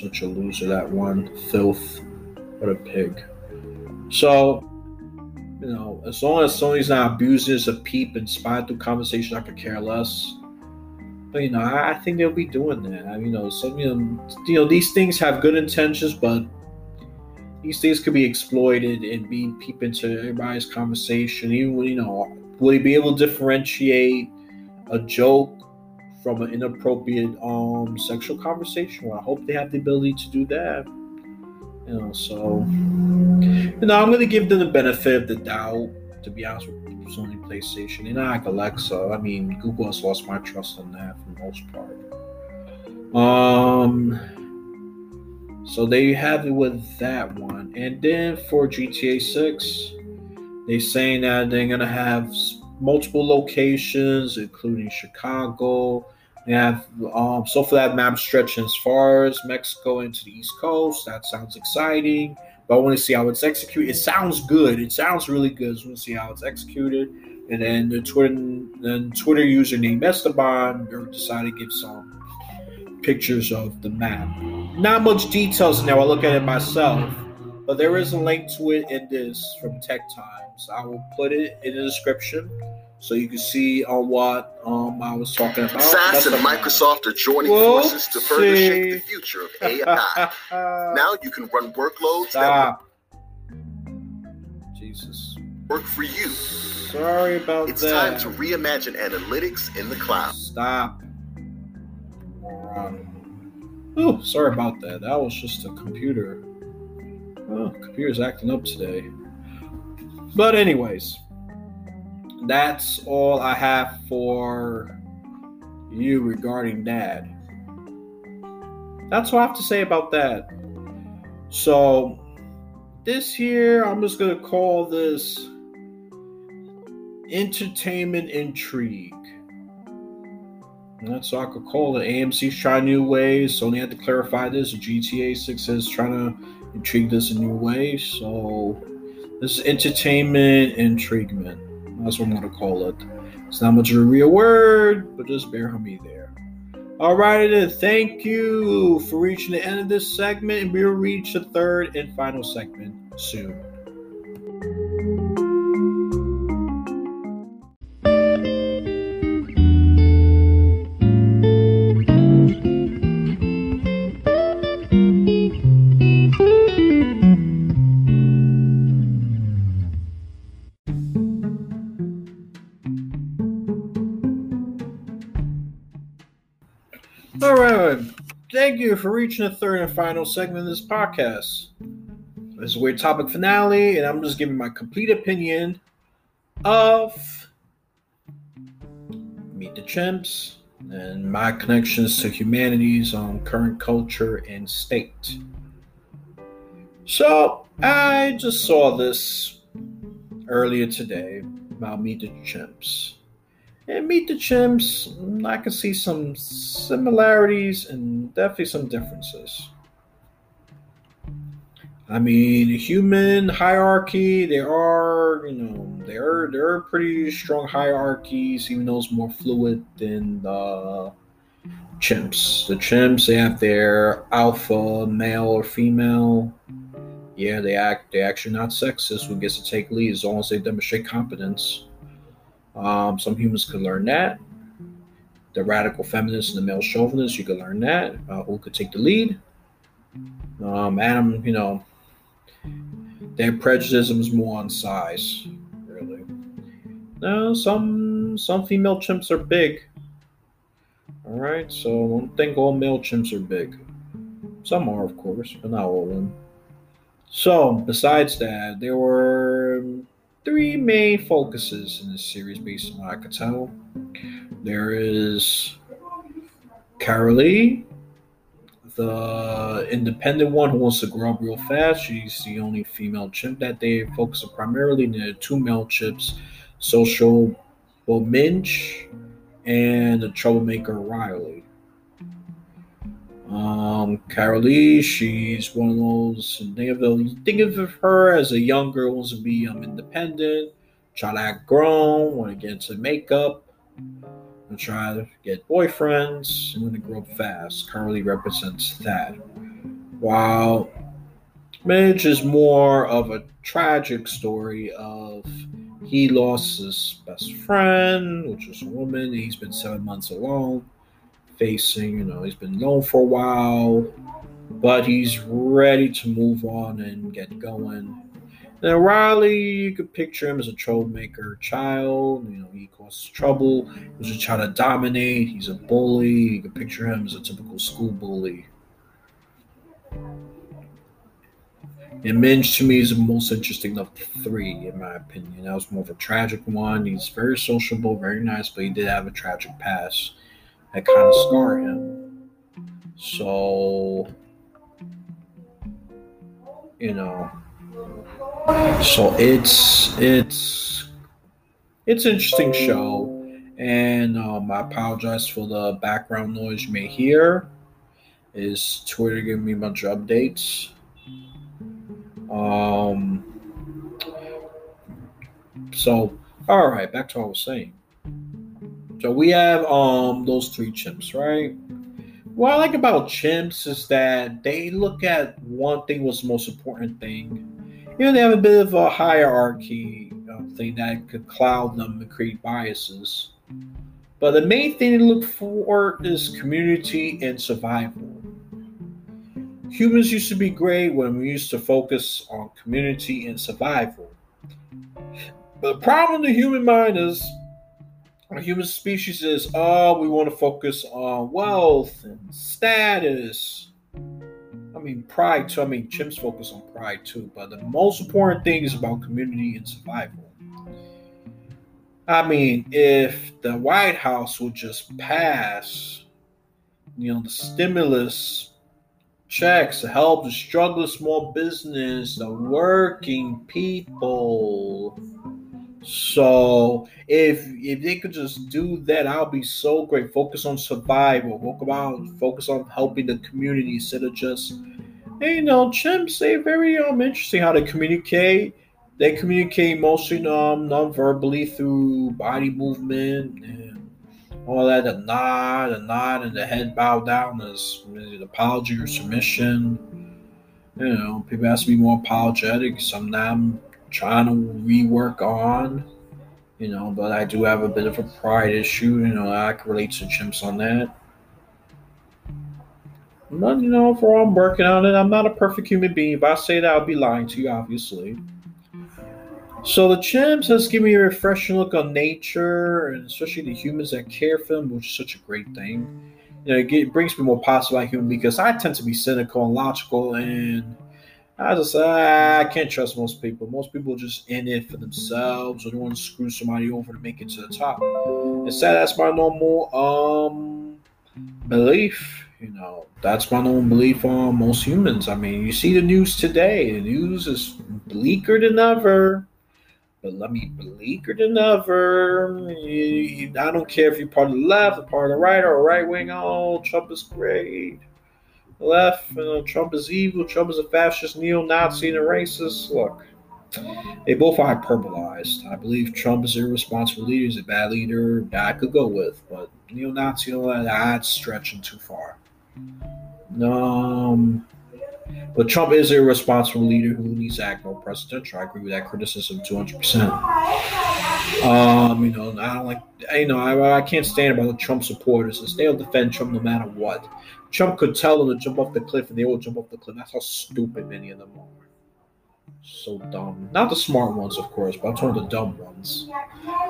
Such a loser, that one. Filth. What a pig. So, you know, as long as Sony's not abusing us a peep and spy through conversation, I could care less. But you know, I, I think they'll be doing that. I you know, some you know, you know, these things have good intentions, but these things could be exploited and be peep into everybody's conversation. Even when you know, will he be able to differentiate a joke from an inappropriate um sexual conversation. Well, I hope they have the ability to do that. You know, so you know, I'm gonna give them the benefit of the doubt. To be honest with Sony PlayStation, and like Alexa. I mean, Google has lost my trust on that for the most part. Um, so there you have it with that one. And then for GTA 6, they're saying that they're gonna have multiple locations, including Chicago. They have um, so for that map stretching as far as Mexico into the East Coast. That sounds exciting. But I want to see how it's executed. It sounds good. It sounds really good. I want to see how it's executed. And then the Twitter, then Twitter username Esteban decided to give some pictures of the map. Not much details now. I look at it myself, but there is a link to it in this from Tech Times. I will put it in the description so you can see on what um, I was talking about. SAS and Microsoft are joining we'll forces to further shape the future of AI. now you can run workloads Stop. Jesus. Work for you. Sorry about it's that. It's time to reimagine analytics in the cloud. Stop. Oh, sorry about that. That was just a computer. Oh, computer's acting up today. But anyways, that's all I have for you regarding that. That's all I have to say about that. So, this year, I'm just going to call this entertainment intrigue. That's all I could call it. AMC's trying new ways. Sony had to clarify this. GTA 6 is trying to intrigue this in new ways. So, this is entertainment intriguement. That's what I'm going to call it. It's not much of a real word, but just bear with me there. All right, then. Thank you for reaching the end of this segment, and we'll reach the third and final segment soon. You for reaching the third and final segment of this podcast. This is a weird topic finale, and I'm just giving my complete opinion of Meet the Chimps and my connections to humanities on current culture and state. So, I just saw this earlier today about Meet the Chimps. And Meet the Chimps, I can see some similarities and definitely some differences. I mean, human hierarchy, there are, you know, there there are pretty strong hierarchies, even though it's more fluid than the chimps. The chimps, they have their alpha male or female. Yeah, they act they actually not sexist who gets to take lead as long as they demonstrate competence. Um, some humans could learn that. The radical feminists and the male chauvinists, you could learn that. Uh, who could take the lead? Um, Adam, you know, their prejudice is more on size, really. Now, some some female chimps are big. All right, so I don't think all male chimps are big. Some are, of course, but not all of them. So, besides that, there were three main focuses in this series based on what I could tell. There is Carolee, the independent one who wants to grow up real fast. She's the only female chimp that they focus on primarily. The two male chimps, social well Midge and the troublemaker Riley. Um, she's one of those. Think of think of her as a young girl wants to be um, independent, try to act grown, want to get into makeup, and try to get boyfriends, and want to grow up fast. Carolee represents that. While Midge is more of a tragic story of he lost his best friend, which was a woman. He's been seven months alone facing. You know, he's been known for a while, but he's ready to move on and get going. Now, Riley, you could picture him as a troublemaker child. You know, he causes trouble. He was just trying to dominate. He's a bully. You could picture him as a typical school bully. And Midge to me is the most interesting of the three, in my opinion. That was more of a tragic one. He's very sociable, very nice, but he did have a tragic past that kind of scar him. So, you know, so it's it's it's an interesting show, and um, I apologize for the background noise you may hear. Is Twitter giving me a bunch of updates? Um, so, all right, back to what I was saying. So we have um those three chimps, right? What I like about chimps is that they look at one thing was the most important thing. You know, they have a bit of a hierarchy uh, thing that could cloud them and create biases. But the main thing to look for is community and survival. Humans used to be great when we used to focus on community and survival. But the problem in the human mind is our human species is oh, we want to focus on wealth and status. I mean, pride too. I mean, chimps focus on pride too, but the most important thing is about community and survival. I mean, if the White House would just pass, you know, the stimulus checks to help the struggling small business, the working people. So if if they could just do that, I'll be so great. Focus on survival. Focus on focus on helping the community instead of just you know, chimps. They very um interesting how they communicate they communicate mostly um, non-verbally through body movement and all that. The nod, the nod, and the head bow down is, an apology or submission. You know, people ask me more apologetic. Some I'm trying to rework on. You know, but I do have a bit of a pride issue. You know, I can relate to chimps on that. But you know, overall, I'm working on it. I'm not a perfect human being. If I say that, I'll be lying to you, obviously. So the chimps has given me a refreshing look on nature, and especially the humans that care for them, which is such a great thing. You know, it, brings me more positive like human because I tend to be cynical and logical, and I just I can't trust most people. Most people just in it for themselves, or they want to screw somebody over to make it to the top. Instead, that's my normal um belief. You know, that's my normal belief on most humans. I mean, you see the news today. The news is bleaker than ever but let me bleaker than ever. I don't care if you're part of the left, or part of the right, or right wing. Oh, Trump is great. Left, you know, Trump is evil. Trump is a fascist, neo-Nazi, and a racist. Look, they both are hyperbolized. I believe Trump is a irresponsible leader. He's a bad leader. That I could go with, but neo-Nazi, all that, that's stretching too far. Um, but Trump is a responsible leader who needs to act more presidential. I agree with that criticism 200%. Um, you know, I don't like, you know, I, I can't stand about the Trump supporters they'll defend Trump no matter what. Trump could tell them to jump off the cliff and they will jump off the cliff. That's how stupid many of them are. So dumb. Not the smart ones, of course, but I'm talking the dumb ones.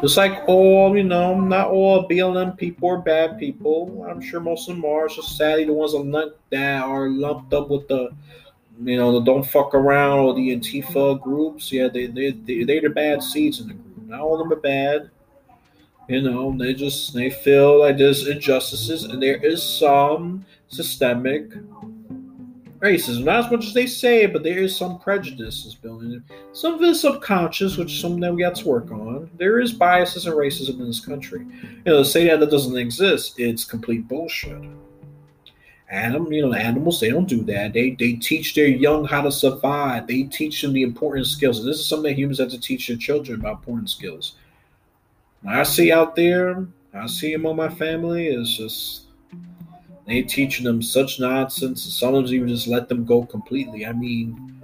Just like all, you know, not all BLM people are bad people. I'm sure most of them are. It's just sadly the ones that are lumped up with the you know, the don't fuck around or the Antifa groups. Yeah, they they they they're the bad seeds in the group. Not all of them are bad. You know, they just they feel like there's injustices and there is some systemic racism. Not as much as they say, but there is some prejudices building in. Some of it is subconscious, which is something that we got to work on. There is biases and racism in this country. You know, to say that that doesn't exist, it's complete bullshit. Animal, you know, animals, they don't do that. They they teach their young how to survive. They teach them the important skills. And this is something that humans have to teach their children about important skills. What I see out there, I see among my family is just they teaching them such nonsense. Some of them even just let them go completely. I mean,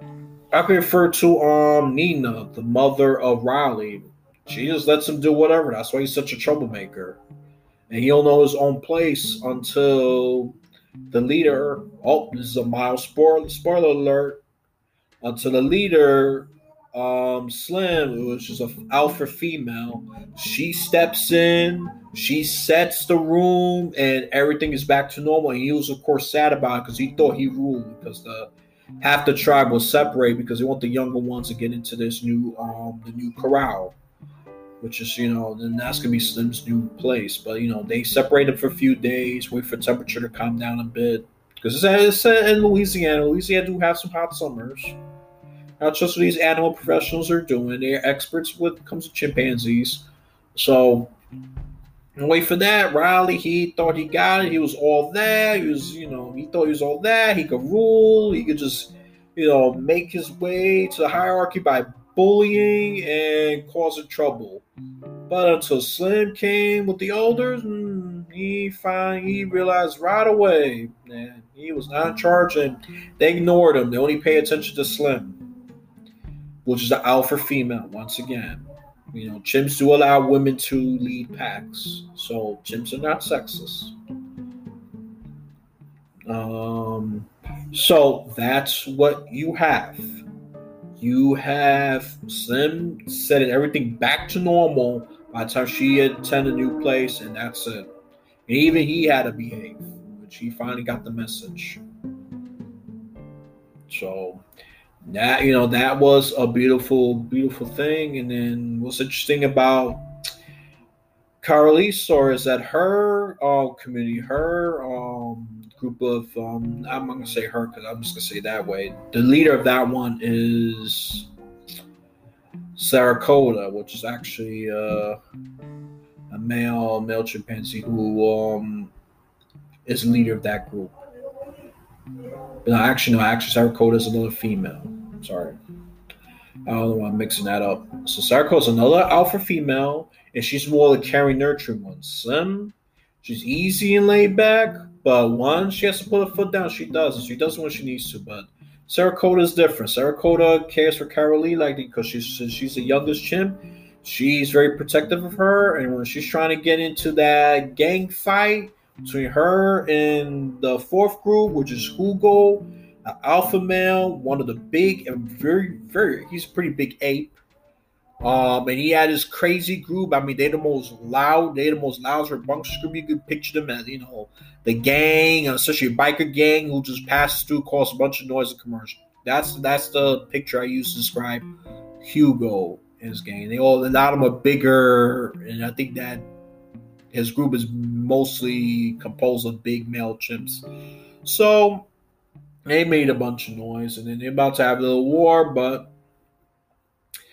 I can refer to um Nina, the mother of Riley. She just lets him do whatever. That's why he's such a troublemaker. And he'll know his own place until the leader, oh, this is a mild spoiler, spoiler alert. Until the leader, um, Slim, which is an alpha female, she steps in, she sets the room, and everything is back to normal. And he was, of course, sad about it because he thought he ruled because the half the tribe was separate because they want the younger ones to get into this new, um, the new corral which is you know then that's gonna be Slim's new place. But you know they separate them for a few days, wait for temperature to calm down a bit because it's, it's in Louisiana. Louisiana do have some hot summers. That's just what these animal professionals are doing. They're experts when it comes to chimpanzees. So wait for that. Riley, he thought he got it. He was all that. He was, you know, he thought he was all that. He could rule. He could just you know, make his way to the hierarchy by bullying and causing trouble. But until Slim came with the elders, hmm, he find he realized right away that he was not in charge, and they ignored him. They only pay attention to Slim, which is the alpha female once again. You know, chimps do allow women to lead packs, so chimps are not sexist. Um, so that's what you have. You have Slim setting everything back to normal by the time she attended a new place, and that's it. And even he had to behave, which he finally got the message. So that you know that was a beautiful, beautiful thing. And then what's interesting about Carly's story is that her uh, community, her um, group of um, I'm gonna say her because I'm just gonna say that way. The leader of that one is Saracota, which is actually uh, a male male chimpanzee who um, is leader of that group. But No, actually, no, actually, Saracota is another female. Sorry. I don't know why I'm mixing that up. So Saracota is another alpha female, and she's more the caring, nurturing one. Slim, she's easy and laid back, but once she has to put her foot down, she does. and She does when she needs to. But Saracota is different. Saracota cares for Carolee like because she's she's the youngest chimp. She's very protective of her, and when she's trying to get into that gang fight between her and the fourth group, which is Hugo, an alpha male, one of the big and very very he's a pretty big ape. Um, and he had his crazy group. I mean, they're the most loud, they're the most loud rambunctious group. You could picture them as, you know, the gang, especially a biker gang who just passes through, cause a bunch of noise and commercial. That's that's the picture I use to describe Hugo and his gang. They all a lot of them are bigger, and I think that his group is mostly composed of big male chimps. So they made a bunch of noise, and then they're about to have a little war, but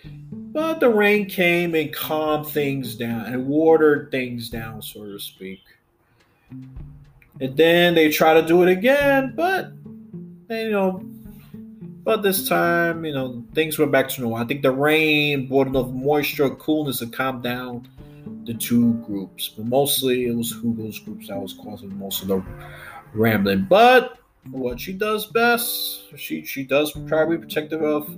but the rain came and calmed things down and watered things down, so to speak. And then they try to do it again, but you know, but this time, you know, things went back to normal. I think the rain brought enough moisture, coolness to calm down the two groups. But mostly it was Hugo's groups that was causing most of the rambling. But what she does best, she she does try to be protective of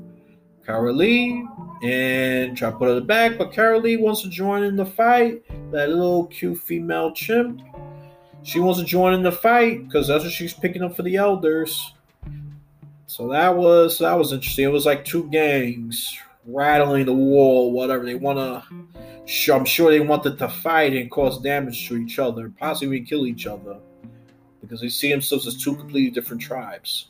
Carol Lee and try to put her back, but Carol Lee wants to join in the fight. That little cute female chimp. She wants to join in the fight because that's what she's picking up for the elders. So that was that was interesting. It was like two gangs rattling the wall, whatever. They want to. I'm sure they wanted to fight and cause damage to each other, possibly kill each other, because they see themselves as two completely different tribes.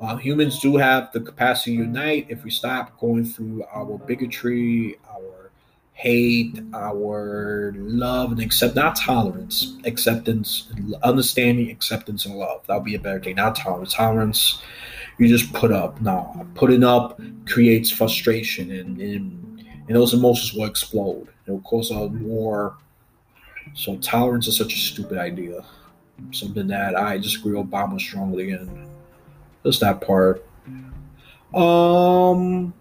Uh, humans do have the capacity to unite if we stop going through our bigotry, our hate, our love and accept not tolerance, acceptance, understanding, acceptance, and love. That would be a better thing. Not tolerance. Tolerance, you just put up. No, putting up creates frustration, and and, and those emotions will explode. It will cause a war. So tolerance is such a stupid idea. Something that I disagree with Obama strongly in. Just that part. Um,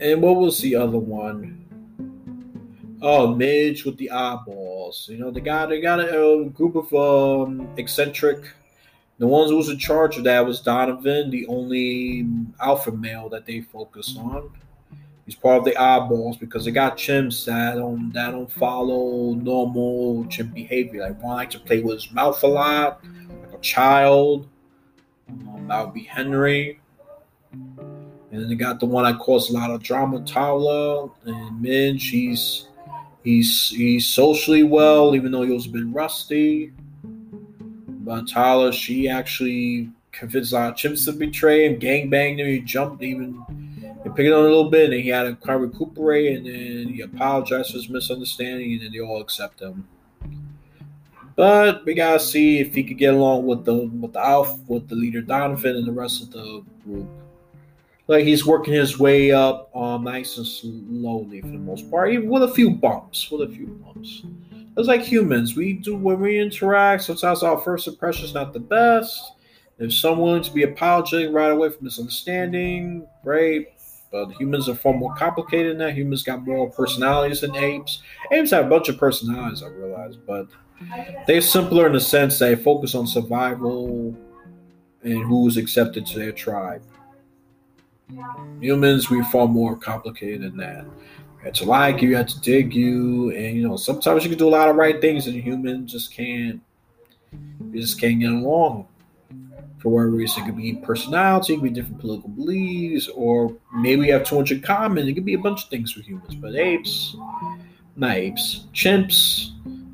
and what was the other one? Oh, Midge with the eyeballs. You know, they got they got a, a group of um eccentric. The ones who was in charge of that was Donovan, the only alpha male that they focused on. He's part of the eyeballs because they got chimps that don't that don't follow normal chimp behavior. Like one like to play with his mouth a lot, like a child. Um, that would be Henry. And then they got the one that caused a lot of drama, Tala and Midge. He's he's he's socially well, even though he was a bit rusty. But Tala, she actually convinced a lot of chimps to betray him, gang banged him, he jumped even and picked on a little bit, and he had to kind of recuperate, and then he apologized for his misunderstanding, and then they all accept him. But we gotta see if he could get along with the with the Alf, with the leader Donovan, and the rest of the group. Like he's working his way up, um, nice and slowly for the most part, even with a few bumps, with a few bumps. It's like humans. We do when we interact. Sometimes our first impression is not the best, If someone's to be apologetic right away for misunderstanding, great. But humans are far more complicated than that. Humans got more personalities than apes. Apes have a bunch of personalities, I realize, but they're simpler in the sense they focus on survival and who's accepted to their tribe. Humans, we're far more complicated than that. You had to like you, you had to dig you, and you know, sometimes you can do a lot of right things and humans just can't you just can't get along. For whatever reason, it could be personality, it could be different political beliefs, or maybe we have too much in common. It could be a bunch of things for humans. But apes, not apes, chimps,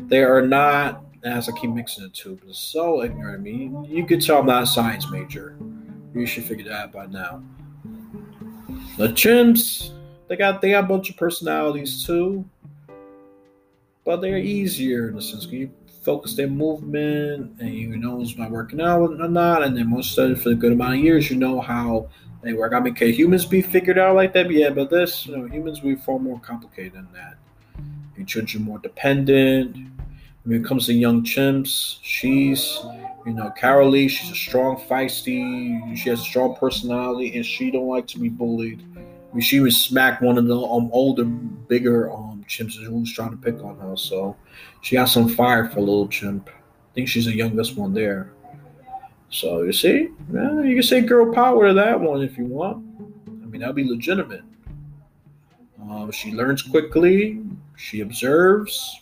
they are not, as I keep mixing the two, but it's so ignorant. I mean, you could tell I'm not a science major. You should figure that out by now. The chimps, they got they got a bunch of personalities too, but they're easier in the sense you focus their movement and you know it's not working out or not, and then most of it for a good amount of years, you know how they work. I mean, can humans be figured out like that? Yeah, but this, you know, humans we far more complicated than that. Your children more dependent. When it comes to young chimps, she's you know, Carolee, she's a strong, feisty. She has a strong personality, and she don't like to be bullied. I mean, she would smack one of the um, older, bigger um chimps who's trying to pick on her. So she got some fire for little chimp. I think she's the youngest one there. So you see, yeah, you can say girl power to that one if you want. I mean, that'd be legitimate. Um, she learns quickly. She observes.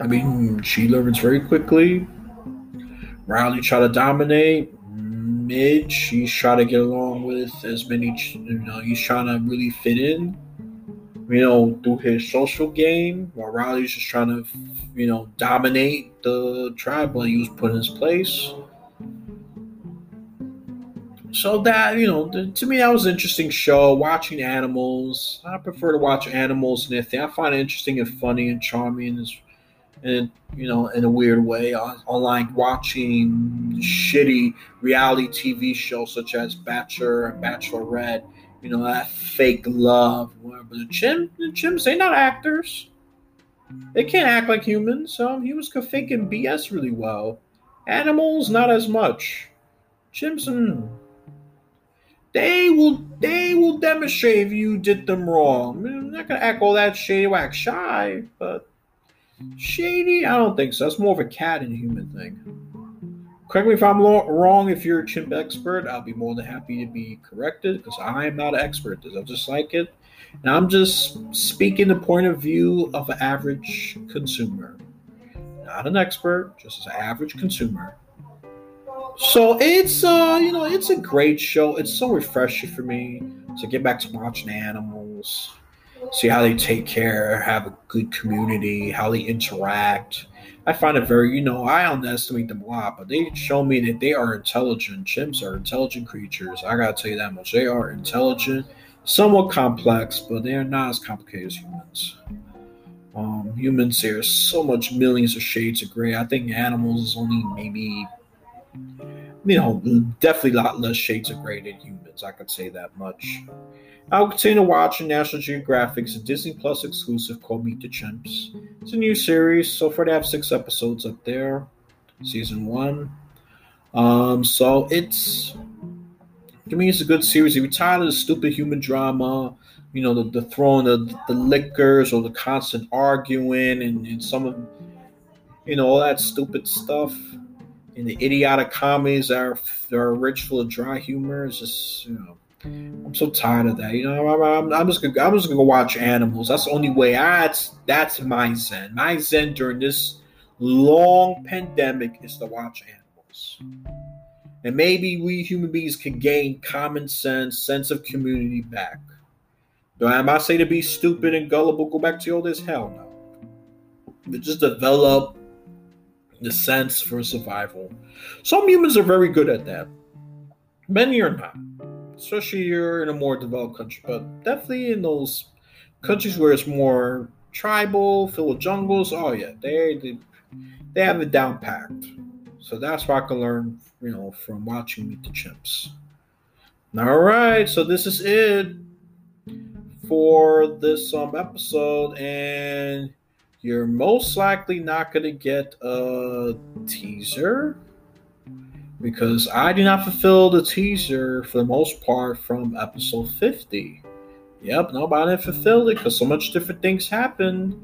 I mean, she learns very quickly. Riley try to dominate. Midge, he's trying to get along with as many, you know, he's trying to really fit in, you know, through his social game, while Riley's just trying to, you know, dominate the tribe while he was put in his place. So that, you know, to me, that was an interesting show. Watching animals. I prefer to watch animals and if I find it interesting and funny and charming. It's and you know in a weird way on, on like watching shitty reality tv shows such as bachelor and bachelorette you know that fake love but the chim the chimps they not actors they can't act like humans um humans can fake and bs really well animals not as much chimps mm, they will they will demonstrate if you did them wrong I mean, i'm not gonna act all that shady wax shy but Shady? I don't think so. That's more of a cat and human thing. Correct me if I'm wrong. If you're a chimp expert, I'll be more than happy to be corrected because I am not an expert. I just like it. And I'm just speaking the point of view of an average consumer. Not an expert, just as an average consumer. So it's uh, you know, it's a great show. It's so refreshing for me to get back to watching animals see how they take care, have a good community, how they interact. I find it very, you know, I underestimate them a lot, but they show me that they are intelligent. Chimps are intelligent creatures. I gotta tell you that much. They are intelligent, somewhat complex, but they are not as complicated as humans. Um, humans, there's so much millions of shades of gray. I think animals is only maybe, you know, definitely a lot less shades of gray than humans. I could say that much. I'll continue watching National Geographic's Disney Plus exclusive called Meet the Chimps. It's a new series. So far, they have six episodes up there, season one. Um, so it's to me, it's a good series. If you're tired of the stupid human drama, you know, the, the throwing the, the liquors or the constant arguing and, and some of, you know, all that stupid stuff and the idiotic comedies that are, that are rich full of dry humor. It's just, you know, I'm so tired of that. You know, I'm, I'm, just gonna I'm just gonna go watch animals. That's the only way. That's that's my zen. My zen during this long pandemic is to watch animals. And maybe we human beings can gain common sense, sense of community back. Do I, am say to be stupid and gullible? Go back to old as hell no. But just develop the sense for survival. Some humans are very good at that. Many are not especially you're in a more developed country, but definitely in those countries where it's more tribal, filled with jungles. Oh yeah, they they, they have it down packed. So that's what I can learn, you know, from watching Meet the Chimps. All right, so this is it for this um episode, and you're most likely not gonna get a teaser because I do not fulfill the teaser for the most part from episode 50. Yep, nobody fulfilled it because so much different things happened.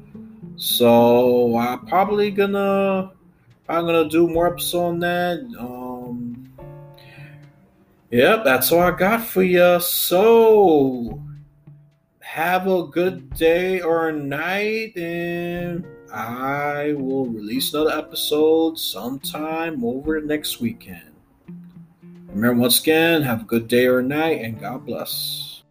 So I'm probably gonna I'm gonna do more episodes on that. Um, yep, that's all I got for you. So have a good day or night, and I will release another episode sometime over next weekend. Remember, once again, have a good day or night, and God bless.